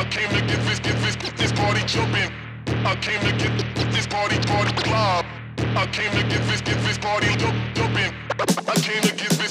I came to get this, get this, get this party jumping. I came to get this party, party live. I came to get this, get this party jump, jumping. I came to get this,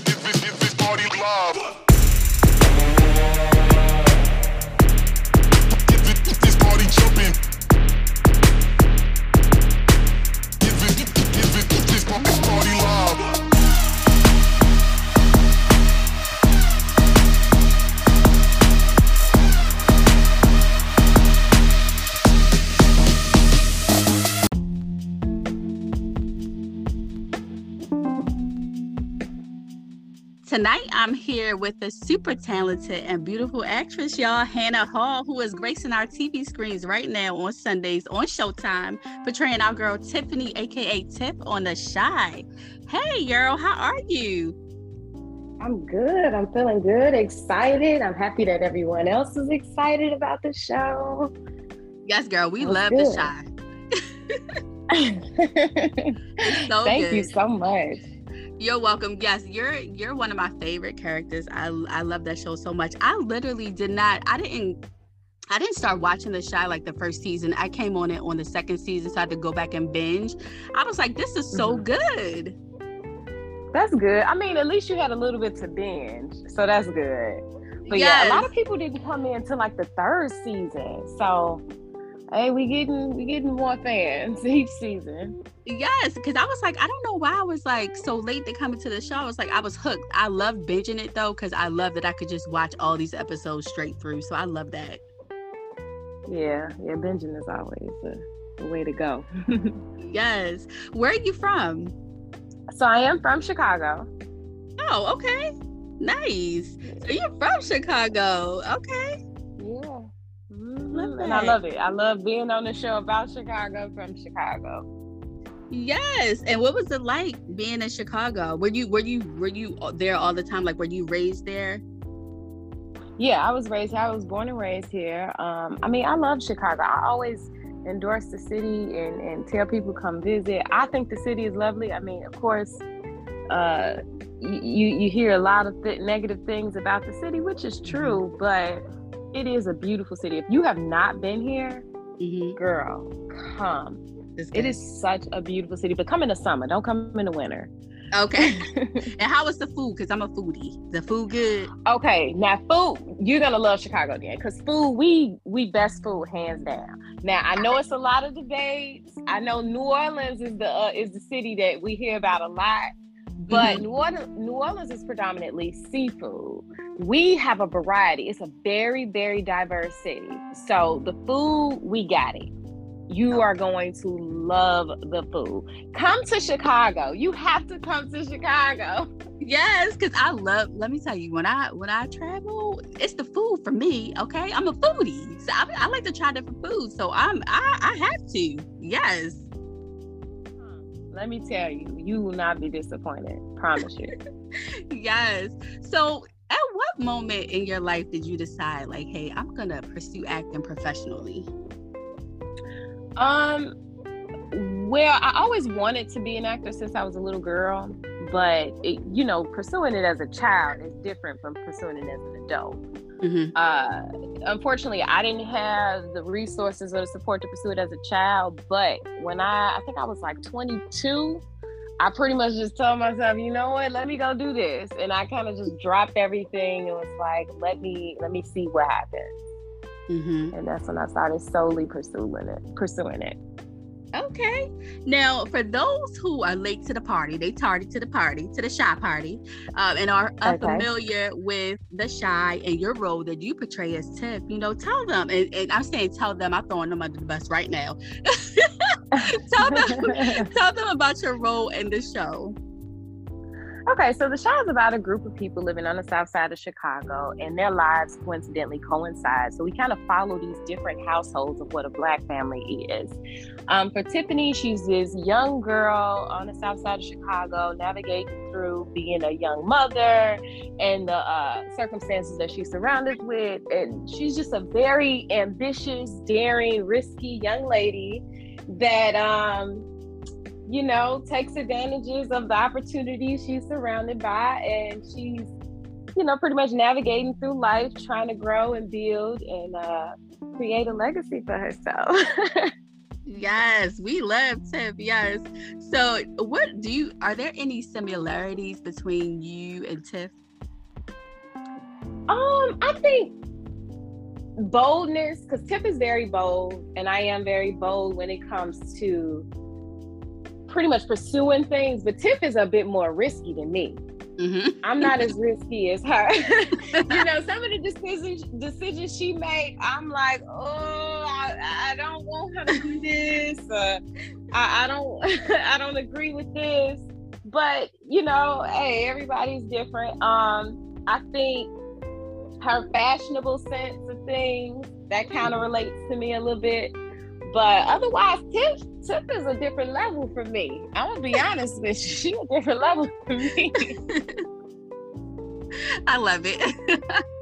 here with the super talented and beautiful actress, y'all, Hannaha Hall, who is gracing our TV screens right now on Sundays on Showtime, portraying our girl Tiffany, aka Tiff, on The Chi. Hey, girl, how are you? I'm good. I'm feeling good, excited. I'm happy that everyone else is excited about the show. Yes, girl, we That's love good. The Chi. so Thank good. you so much. You're welcome. Yes, you're you're one of my favorite characters. I I love that show so much. I literally did not. I didn't. I didn't start watching the show like the first season. I came on it on the second season, so I had to go back and binge. I was like, this is so Mhm. good. That's good. I mean, at least you had a little bit to binge, so that's good. But yeah, a lot of people didn't come in until like the third season. So, hey, we getting we getting more fans each season. Yes, because I was like, I don't know why I was like so late to come into the show. I was like, I was hooked. I love binging it though, because I love that I could just watch all these episodes straight through. So I love that. Yeah, yeah, binging is always the, the way to go. Yes. Where are you from? so I am from Chicago. Oh, okay. Nice. So you're from Chicago. Okay. And I love it. I love being on the show about Chicago from Chicago. Yes. And what was it like being in Chicago? Were you were you were you there all the time? Like were you raised there? Yeah, I was raised here. I was born and raised here. Um, I mean, I love Chicago. I always endorse the city and, and tell people come visit. I think the city is lovely. I mean, of course, uh, you you hear a lot of th- negative things about the city, which is true, but it is a beautiful city. If you have not been here, Mm-hmm. girl, come. It is such a beautiful city, but come in the summer. Don't come in the winter. okay. and how was the food? Because I'm a foodie. The food good. Okay, now food, you're gonna love Chicago then, because food, we we best food hands down. Now I know it's a lot of debates. I know New Orleans is the uh, is the city that we hear about a lot, but. New Orleans New Orleans is predominantly seafood. We have a variety. It's a very very diverse city. So the food, we got it. You are going to love the food. Come to Chicago. You have to come to Chicago. Yes, because I love. Let me tell you, when I when I travel, it's the food for me. Okay, I'm a foodie, so I, I like to try different foods. So I'm I I have to. Yes. Let me tell you, you will not be disappointed. Promise you. yes. So, at what moment in your life did you decide, like, hey, I'm gonna pursue acting professionally? um, well, I always wanted to be an actor since I was a little girl, but it, you know, pursuing it as a child is different from pursuing it as an adult. Mm-hmm. Uh, unfortunately, I didn't have the resources or the support to pursue it as a child. But when I, I think I was like 22, I pretty much just told myself, you know what, let me go do this, and I kind of just dropped everything and was like, let me, let me see what happens. Mm-hmm. and that's when I started solely pursuing it. Pursuing it. Okay. Now, for those who are late to the party, they tardy to the party, to the Chi party, um, and are unfamiliar with the Chi and your role that you portray as Tiff, you know, tell them, and, and I'm saying tell them, I'm throwing them under the bus right now. tell them, tell them about your role in the show. Okay, so the show is about a group of people living on the south side of Chicago, and their lives coincidentally coincide. So we kind of follow these different households of what a black family is. Um, for Tiffany, she's this young girl on the south side of Chicago, navigating through being a young mother and the uh, circumstances that she's surrounded with. And she's just a very ambitious, daring, risky young lady that um, you know, takes advantages of the opportunities she's surrounded by, and she's, you know, pretty much navigating through life, trying to grow and build and uh, create a legacy for herself. yes, we love Tiff. Yes. So, what do you? Are there any similarities between you and Tiff? Um, I think boldness, because Tiff is very bold, and I am very bold when it comes to pretty much pursuing things, but Tiff is a bit more risky than me. Mm-hmm. I'm not as risky as her. you know, some of the decisions decisions she made, I'm like, oh, I, I don't want her to do this. Uh, I, I don't, I don't agree with this. But you know, hey, everybody's different. Um, I think her fashionable sense of things that kind of relates to me a little bit. But otherwise, Tiff, Tiff is a different level for me. I'm gonna be honest with you. She a different level for me. I love it.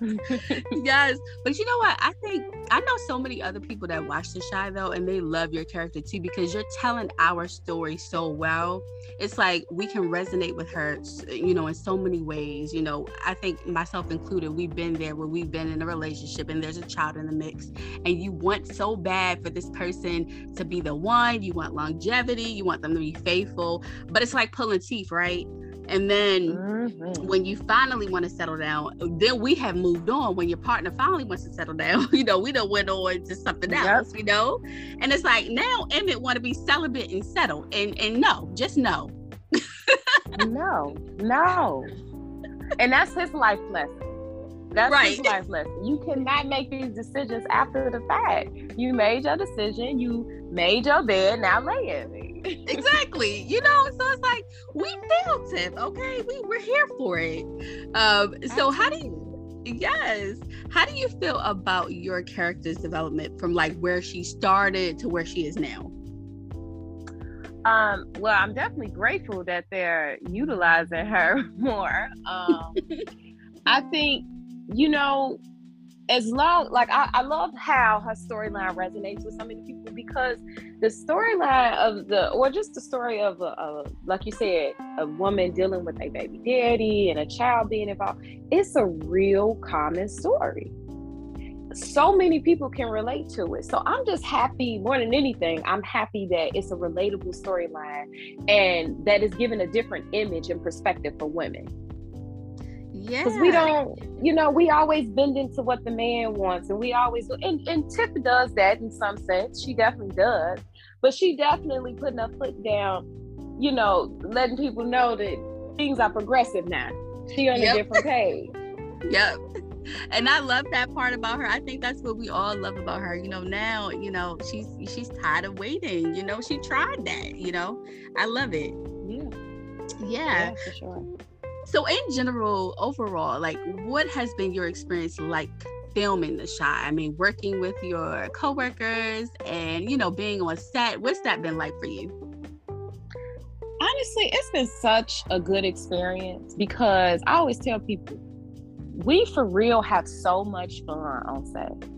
yes, but you know what? I think I know so many other people that watch the Chi though, and they love your character too because you're telling our story so well. It's like we can resonate with her, you know, in so many ways. You know, I think myself included, we've been there where we've been in a relationship and there's a child in the mix, and you want so bad for this person to be the one. You want longevity, you want them to be faithful, but it's like pulling teeth, right? And then mm-hmm. when you finally want to settle down, then we have moved on. When your partner finally wants to settle down, you know, we don't went on to something else, yep. you know? And it's like now Emmett want to be celibate and settled. And and no, just no. no, no. And that's his life lesson. That's right. his life lesson. You cannot make these decisions after the fact. You made your decision, you made your bed, now lay in it exactly. You know, so it's like we felt it. Okay, we we're here for it. Um, so how do you? Yes. How do you feel about your character's development from like where she started to where she is now? Um, well, I'm definitely grateful that they're utilizing her more. Um, I think, you know, as long like I, I love how her storyline resonates with so many people because the storyline of the or just the story of a, a, like you said a woman dealing with a baby daddy and a child being involved it's a real common story. So many people can relate to it. So i'm just happy more than anything i'm happy that it's a relatable storyline and that is given a different image and perspective for women yeah. Because we don't, you know, we always bend into what the man wants. And we always, and, and Tiff does that in some sense. She definitely does. But she definitely putting her foot down, you know, letting people know that things are progressive now. She on yep. a different page. yep. And I love that part about her. I think that's what we all love about her. You know, now, you know, she's she's tired of waiting. You know, she tried that, you know. I love it. Yeah. Yeah. yeah for sure. So, in general, overall, like, what has been your experience like filming The Chi? I mean, working with your coworkers and, you know, being on set. What's that been like for you? Honestly, it's been such a good experience because I always tell people we for real have so much fun on set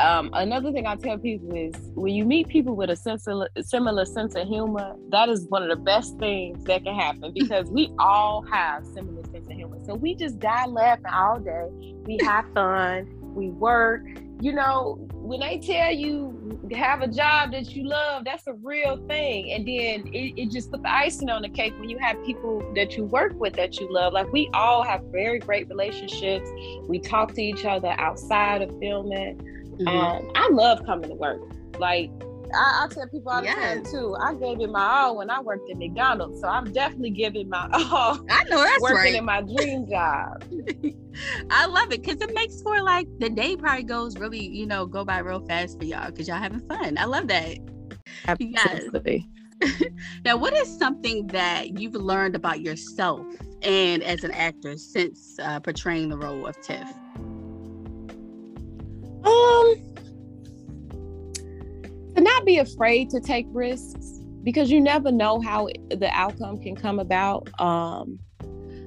um, another thing I tell people is when you meet people with a sense of, similar sense of humor, that is one of the best things that can happen because we all have similar sense of humor. So we just die laughing all day. We have fun. We work. You know, when they tell you have a job that you love, that's a real thing. And then it, it just put the icing on the cake when you have people that you work with that you love. Like we all have very great relationships. We talk to each other outside of filming Mm-hmm. Um, I love coming to work. Like I, I tell people all the yes. time too. I gave it my all when I worked at McDonald's, so I'm definitely giving my all. I know that's working right. in my dream job. I love it because it makes for like the day probably goes really, you know, go by real fast for y'all because y'all having fun. I love that. Absolutely. Yes. now, what is something that you've learned about yourself and as an actor since uh, portraying the role of Tiff? Um, to not be afraid to take risks because you never know how the outcome can come about. Um,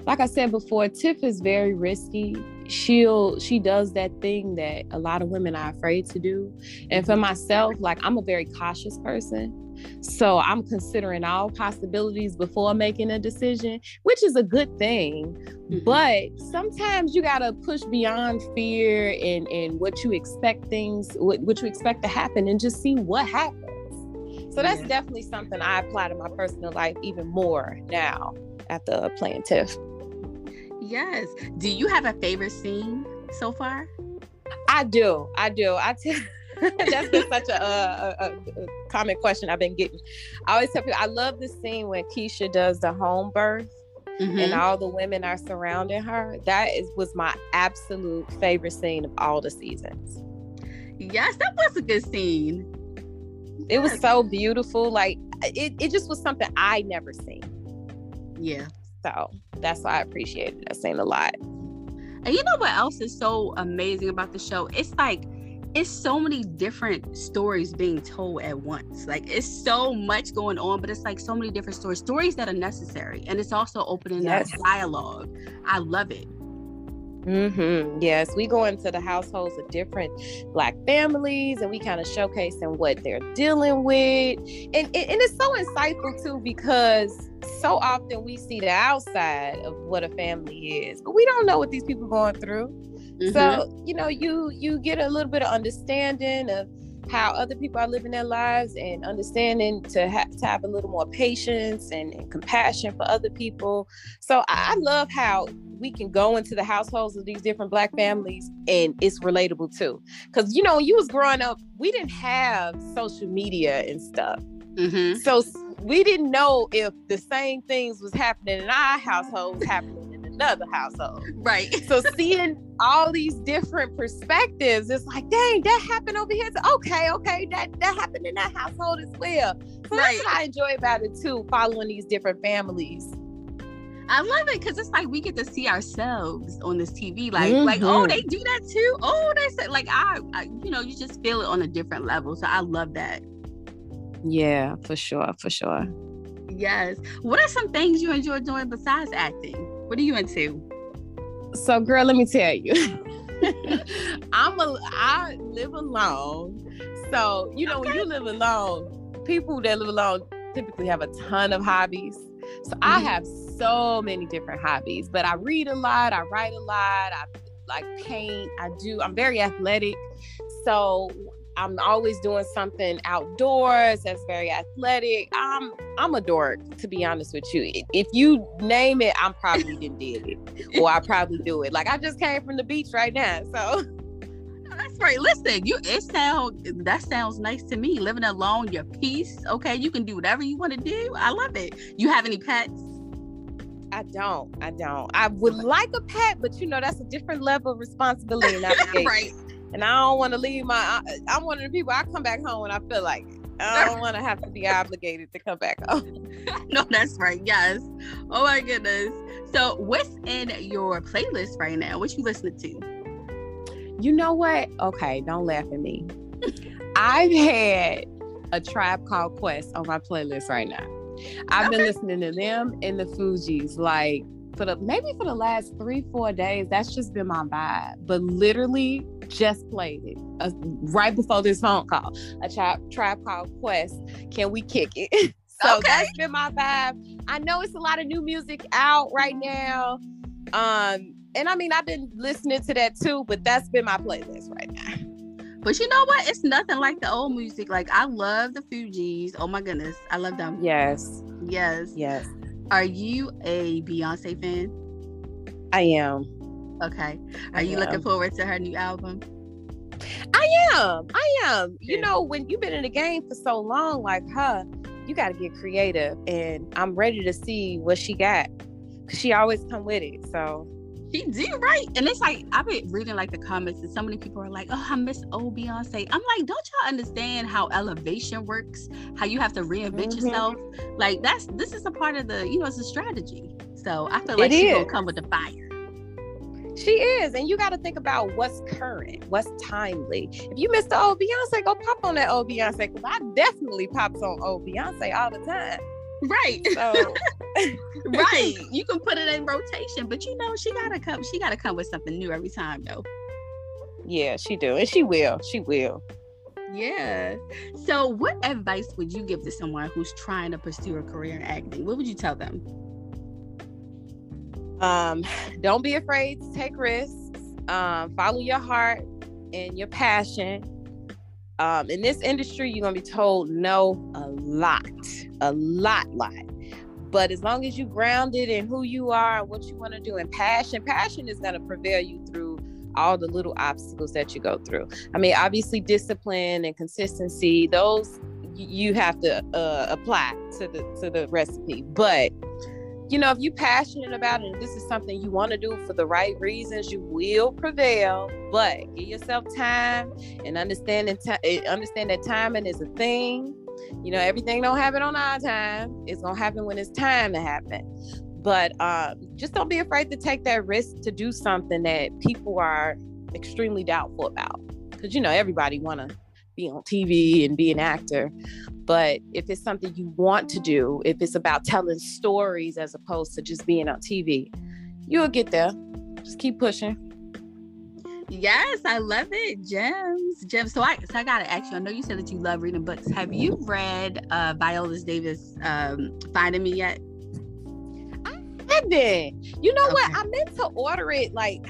like I said before, Tiff is very risky. She'll she does that thing that a lot of women are afraid to do. And for myself, like I'm a very cautious person. So I'm considering all possibilities before making a decision, which is a good thing. Mm-hmm. But sometimes you gotta push beyond fear and, and what you expect things, what, what you expect to happen, and just see what happens. So that's yeah. definitely something I apply to my personal life even more now after playing Tiff. Yes. Do you have a favorite scene so far? I do. I do. I tell that's been such a, a, a, a, common question I've been getting. I always tell people I love the scene when Keisha does the home birth mm-hmm. and all the women are surrounding her. That is was my absolute favorite scene of all the seasons. Yes, that was a good scene. It was so beautiful. Like it, it just was something I never seen. Yeah. So that's why I appreciated that scene a lot. And you know what else is so amazing about the show? It's like it's so many different stories being told at once. Like it's so much going on, but it's like so many different stories, stories that are necessary, and it's also opening yes. up dialogue. I love it. Mm-hmm. Yes, we go into the households of different black families, and we kind of showcasing what they're dealing with, and, and and it's so insightful too because so often we see the outside of what a family is, but we don't know what these people are going through. Mm-hmm. So, you know, you you get a little bit of understanding of how other people are living their lives and understanding to, ha- to have a little more patience and, and compassion for other people. So I, I love how we can go into the households of these different black families and it's relatable too. Cause you know, you was growing up, we didn't have social media and stuff. Mm-hmm. So we didn't know if the same things was happening in our households happening another household. Right. So seeing all these different perspectives, it's like, dang, that happened over here. Okay, okay, that that happened in that household as well. So right. that's what I enjoy about it too, following these different families. I love it because it's like we get to see ourselves on this TV. Like, mm-hmm. like, oh, they do that too. Oh, they said like I, I, you know, you just feel it on a different level. So I love that. Yeah, for sure, for sure. Yes. What are some things you enjoy doing besides acting? What are you into? So, girl, let me tell you. I'm a I live alone. So, you know, okay. when you live alone, people that live alone typically have a ton of hobbies. So mm-hmm. I have so many different hobbies, but I read a lot, I write a lot, I like paint, I do, I'm very athletic. So I'm always doing something outdoors that's very athletic. I'm I'm a dork, to be honest with you. If you name it, I'm probably did it, or I probably do it. Like I just came from the beach right now, so. That's right. Listen, you it sound that sounds nice to me. Living alone, your peace. Okay, you can do whatever you want to do. I love it. You have any pets? I don't. I don't. I would like a pet, but you know that's a different level of responsibility. That's right and I don't want to leave my. I, I'm one of the people. I come back home and I feel like I don't want to have to be obligated to come back home. no, that's right. Yes. Oh my goodness. So, what's in your playlist right now? What you listening to? You know what? Okay, don't laugh at me. I've had a tribe called Quest on my playlist right now. I've okay. been listening to them and the Fugees like for the maybe for the last three, four days. That's just been my vibe. But literally, just played it uh, right before this phone call. A tribe called Quest. Can we kick it? so okay. that's been my vibe. I know it's a lot of new music out right now. Um, and I mean, I've been listening to that too, but that's been my playlist right now. But you know what? It's nothing like the old music. Like I love the Fugees. Oh my goodness, I love them. Yes. Yes. Yes. Are you a Beyonce fan? I am. Okay. Are I you am. looking forward to her new album? I am. I am. You know, when you've been in the game for so long, like her, you got to get creative, and I'm ready to see what she got. Cause she always come with it. So He did right, and it's like I've been reading like the comments, and so many people are like, "Oh, I miss old Beyonce." I'm like, don't y'all understand how elevation works? How you have to reinvent Mhm. yourself? Like that's this is a part of the, you know, it's a strategy. So I feel like It she's gonna come with the fire. She is, and you got to think about what's current, what's timely. If you missed the old Beyonce, go pop on that old Beyonce because I definitely pops on old Beyonce all the time. Right, So right. You can put it in rotation, but you know she gotta come. She gotta come with something new every time, though. yeah, she do, and she will. She will. Yeah. So, what advice would you give to someone who's trying to pursue a career in acting? What would you tell them? Um, don't be afraid to take risks. Um, follow your heart and your passion. Um, in this industry, you're gonna be told no a lot, a lot, lot. But as long as you grounded in who you are and what you want to do and passion, passion is gonna prevail you through all the little obstacles that you go through. I mean, obviously, discipline and consistency; those you have to uh, apply to the to the recipe. But you know, if you're passionate about it and this is something you want to do for the right reasons, you will prevail. But give yourself time and understanding ti- eh, understand that timing is a thing. You know, everything don't happen on our time. It's gonna happen when it's time to happen. But um, just don't be afraid to take that risk to do something that people are extremely doubtful about. Because you know, everybody wanna be on TV and be an actor. But if it's something you want to do, if it's about telling stories as opposed to just being on TV, you'll get there. Just keep pushing. Yes, I love it. Gems, gems. So I, so I gotta ask you. I know you said that you love reading books. Have you read uh, Viola Davis um, "Finding Me" yet? Heaven. You know what? I meant to order it like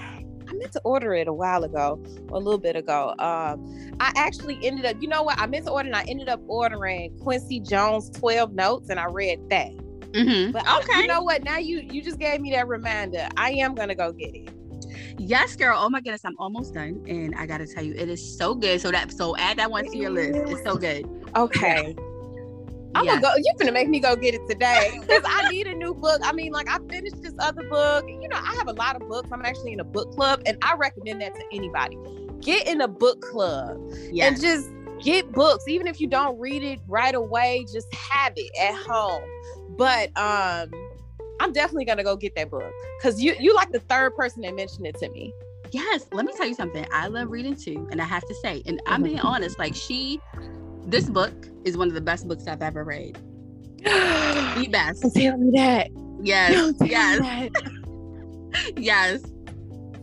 I meant to order it a while ago a little bit ago. Um, I actually ended up, you know what? I meant to order and I ended up ordering Quincy Jones 12 notes and I read that. Mm-hmm. But I- okay. you know what? Now you you just gave me that reminder. I am gonna go get it. Yes, girl. Oh my goodness, I'm almost done, and I gotta tell you, it is so good. So that, so add that one to your list. It's so good. Okay. I'm gonna go. You're gonna make me go get it today because I need a new book. I mean, like I finished this other book. You know, I have a lot of books. I'm actually in a book club, and I recommend that to anybody. Get in a book club Yes. and just get books, even if you don't read it right away. Just have it at home. But um, I'm definitely gonna go get that book because you you like the third person that mentioned it to me. Yes, let me tell you something. I love reading too, and I have to say, and I'm being mm-hmm. honest, like she, this book is one of the best books I've ever read. The best. Don't tell me that. Yes, Don't tell me yes, that. yes.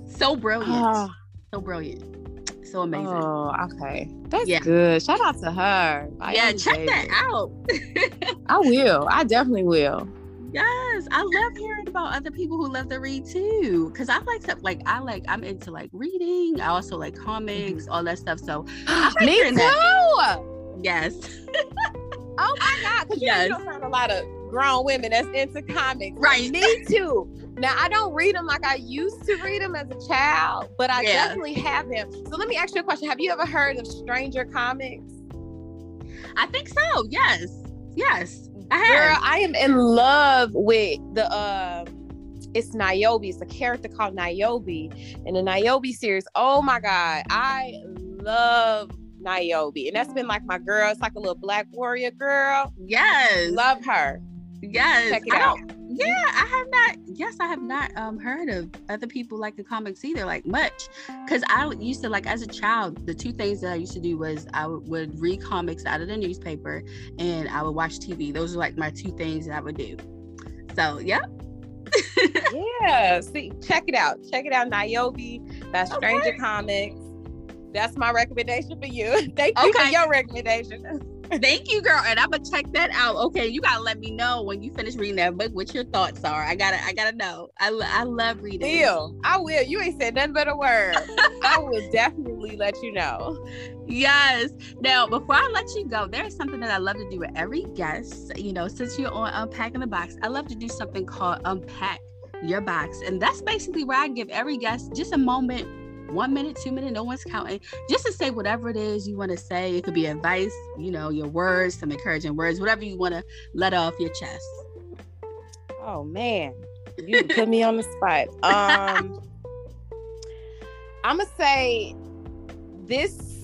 So brilliant. Oh. So brilliant. So amazing. Oh, okay. That's Yeah. good. Shout out to her. yeah, Viola check that out. I will. I definitely will. Yes, I love hearing about other people who love to read too. Cause I like stuff like I like I'm into like reading. I also like mm-hmm. comics, all that stuff. So like Me too. that. Oh my God. Because you, Yes. you don't find a lot of grown women that's into comics. Right. Me too. Now I don't read them like I used to read them as a child, but I Yeah. definitely have them. So let me ask you a question. Have you ever heard of Stranger Comics? I think so. Yes, yes, Girl. I am in love with the um it's Niobe. It's a character called Niobe in the Niobe series. Oh my god, I love Niobe. And that's been like my girl. It's like a little black warrior girl. Yes, Love her. yes. Check it I out. Yeah, I have not. Yes, I have not um heard of other people like the comics either, like much. Because I used to like as a child, the two things that I used to do was I would, would read comics out of the newspaper, and I would watch TV. Those are like my two things that I would do. So, yep. Yeah. See, check it out. Check it out. Niobe. That's Stranger Okay. Comics. That's my recommendation for you. Thank you for your recommendation. Thank you, girl. And I'm gonna check that out. Okay, you gotta let me know when you finish reading that book what your thoughts are. I gotta, I gotta know. I, I love reading. Deal. I will. You ain't said nothing but a word. I will definitely let you know. Yes. Now, before I let you go, there's something that I love to do with every guest. You know, since you're on Unpacking the Box, I love to do something called Unpack Your Box. And that's basically where I give every guest just a moment, one minute, two minutes, no one's counting, just to say whatever it is you want to say. It could be advice, you know, your words, some encouraging words, whatever you want to let off your chest. Oh man. You put me on the spot. Um I'm gonna say this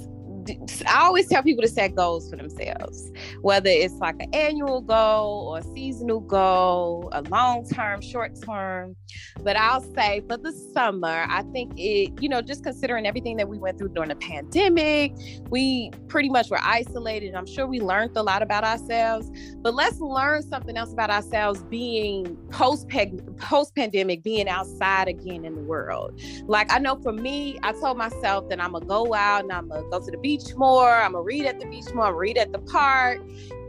I always tell people to set goals for themselves, whether it's like an annual goal or a seasonal goal, a long term, short term. But I'll say for the summer, I think it, you know, just considering everything that we went through during the pandemic, we pretty much were isolated. I'm sure we learned a lot about ourselves, but let's learn something else about ourselves being post post pandemic, being outside again in the world. Like I know for me, I told myself that I'm gonna go out and I'm gonna go to the beach beach more. I'm gonna read at the beach more. I'm gonna read at the park.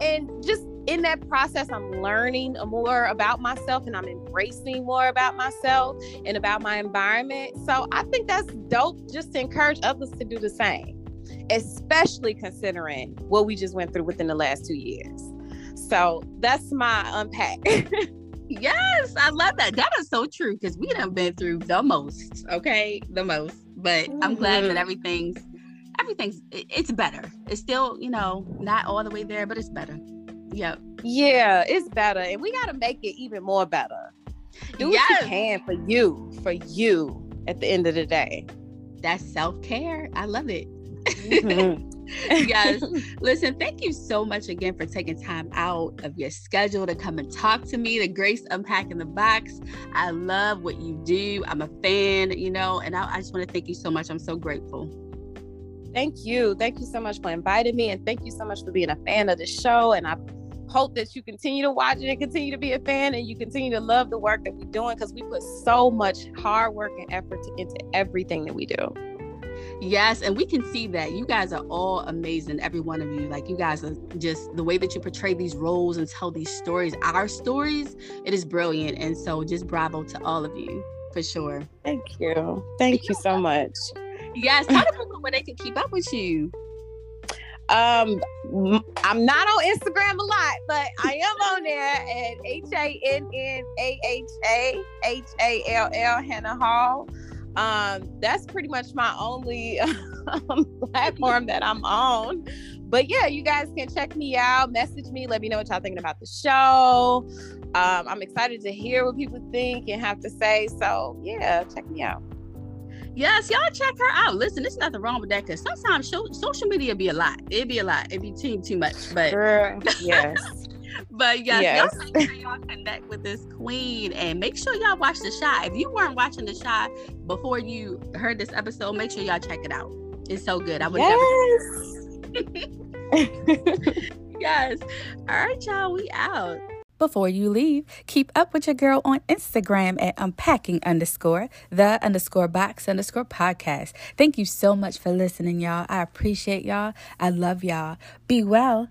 And just in that process, I'm learning more about myself and I'm embracing more about myself and about my environment. So I think that's dope just to encourage others to do the same, especially considering what we just went through within the last two years. So that's my unpack. yes, I love that. That is so true because we done been through the most, okay? The most. But I'm glad that mm-hmm. everything's everything's it's better. It's still, you know, not all the way there, but it's better. Yep. Yeah, it's better. And we gotta make it even more better. Do yes. what you can for you, for you at the end of the day. That's self-care. I love it. Mm-hmm. yes. Listen, thank you so much again for taking time out of your schedule to come and talk to me, the Grace Unpacking the Box. I love what you do. I'm a fan, you know, and I, I just want to thank you so much. I'm so grateful. Thank you. Thank you so much for inviting me. And thank you so much for being a fan of the show. And I hope that you continue to watch it and continue to be a fan and you continue to love the work that we're doing because we put so much hard work and effort into everything that we do. Yes, and we can see that you guys are all amazing, every one of you. Like you guys are just the way that you portray these roles and tell these stories, our stories, it is brilliant. And so just bravo to all of you for sure. Thank you. Thank you so much. Yes, the people where they can keep up with you. Um, I'm not on Instagram a lot, but I am on there at H A N N A H A H A L L Hannaha Hall. Um, that's pretty much my only um, platform that I'm on. But yeah, you guys can check me out, message me, let me know what y'all thinking about the show. Um, I'm excited to hear what people think and have to say. So yeah, check me out. Yes, y'all check her out. Listen, there's nothing wrong with that because sometimes show, social media be a lot. It'd be a lot. It'd be too too much. But Girl, yes. but yes, yes. y'all make sure y'all connect with this queen and make sure y'all watch the Chi. If you weren't watching the Chi before you heard this episode, make sure y'all check it out. It's so good. I would yes. never Yes. All right, y'all. We out. Before you leave, keep up with your girl on Instagram at unpacking underscore the underscore box underscore podcast. Thank you so much for listening, y'all. I appreciate y'all. I love y'all. Be well.